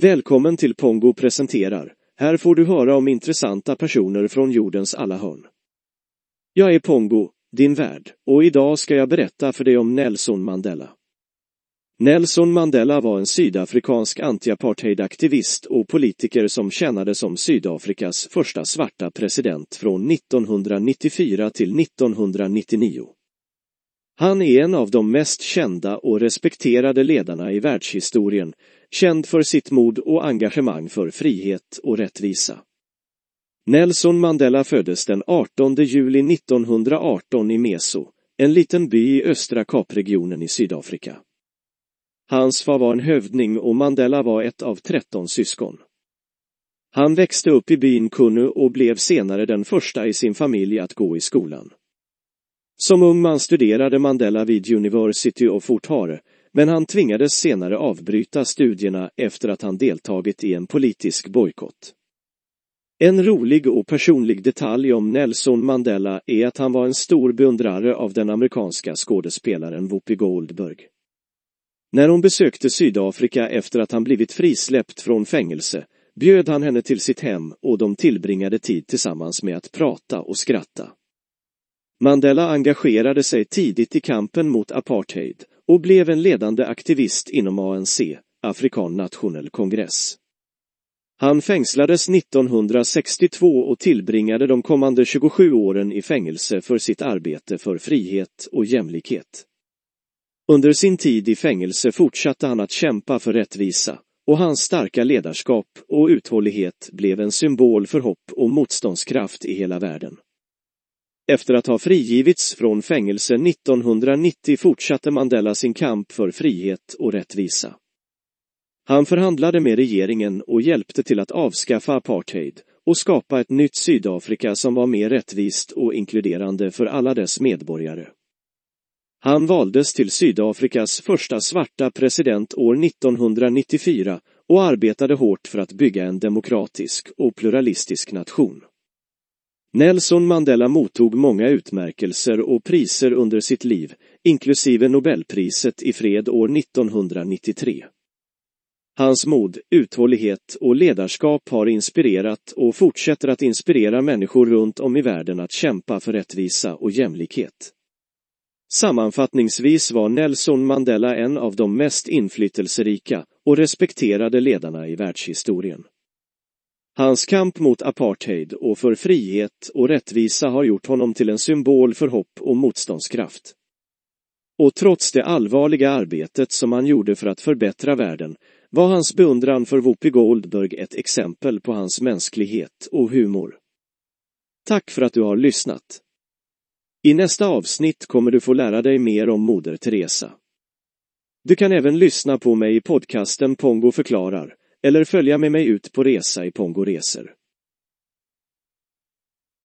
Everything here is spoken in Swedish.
Välkommen till Pongo presenterar. Här får du höra om intressanta personer från jordens alla hörn. Jag är Pongo, din värd, och idag ska jag berätta för dig om Nelson Mandela. Nelson Mandela var en sydafrikansk antiapartheidaktivist och politiker som tjänade som Sydafrikas första svarta president från 1994 till 1999. Han är en av de mest kända och respekterade ledarna i världshistorien, känd för sitt mod och engagemang för frihet och rättvisa. Nelson Mandela föddes den 18 juli 1918 i Meso, en liten by i östra Kapregionen i Sydafrika. Hans far var en hövding och Mandela var ett av 13 syskon. Han växte upp i byn Kunu och blev senare den första i sin familj att gå i skolan. Som ung man studerade Mandela vid University of Fort Hare, men han tvingades senare avbryta studierna efter att han deltagit i en politisk bojkott. En rolig och personlig detalj om Nelson Mandela är att han var en stor beundrare av den amerikanska skådespelaren Whoopi Goldberg. När hon besökte Sydafrika efter att han blivit frisläppt från fängelse bjöd han henne till sitt hem och de tillbringade tid tillsammans med att prata och skratta. Mandela engagerade sig tidigt i kampen mot apartheid och blev en ledande aktivist inom ANC, Afrikan Nationell Kongress. Han fängslades 1962 och tillbringade de kommande 27 åren i fängelse för sitt arbete för frihet och jämlikhet. Under sin tid i fängelse fortsatte han att kämpa för rättvisa och hans starka ledarskap och uthållighet blev en symbol för hopp och motståndskraft i hela världen. Efter att ha frigivits från fängelse 1990 fortsatte Mandela sin kamp för frihet och rättvisa. Han förhandlade med regeringen och hjälpte till att avskaffa apartheid och skapa ett nytt Sydafrika som var mer rättvist och inkluderande för alla dess medborgare. Han valdes till Sydafrikas första svarta president år 1994 och arbetade hårt för att bygga en demokratisk och pluralistisk nation. Nelson Mandela mottog många utmärkelser och priser under sitt liv, inklusive Nobelpriset i fred år 1993. Hans mod, uthållighet och ledarskap har inspirerat och fortsätter att inspirera människor runt om i världen att kämpa för rättvisa och jämlikhet. Sammanfattningsvis var Nelson Mandela en av de mest inflytelserika och respekterade ledarna i världshistorien. Hans kamp mot apartheid och för frihet och rättvisa har gjort honom till en symbol för hopp och motståndskraft. Och trots det allvarliga arbetet som han gjorde för att förbättra världen var hans beundran för Whoopi Goldberg ett exempel på hans mänsklighet och humor. Tack för att du har lyssnat. I nästa avsnitt kommer du få lära dig mer om Moder Teresa. Du kan även lyssna på mig i podcasten Pongo förklarar eller följa med mig ut på resa i Pongo Resor.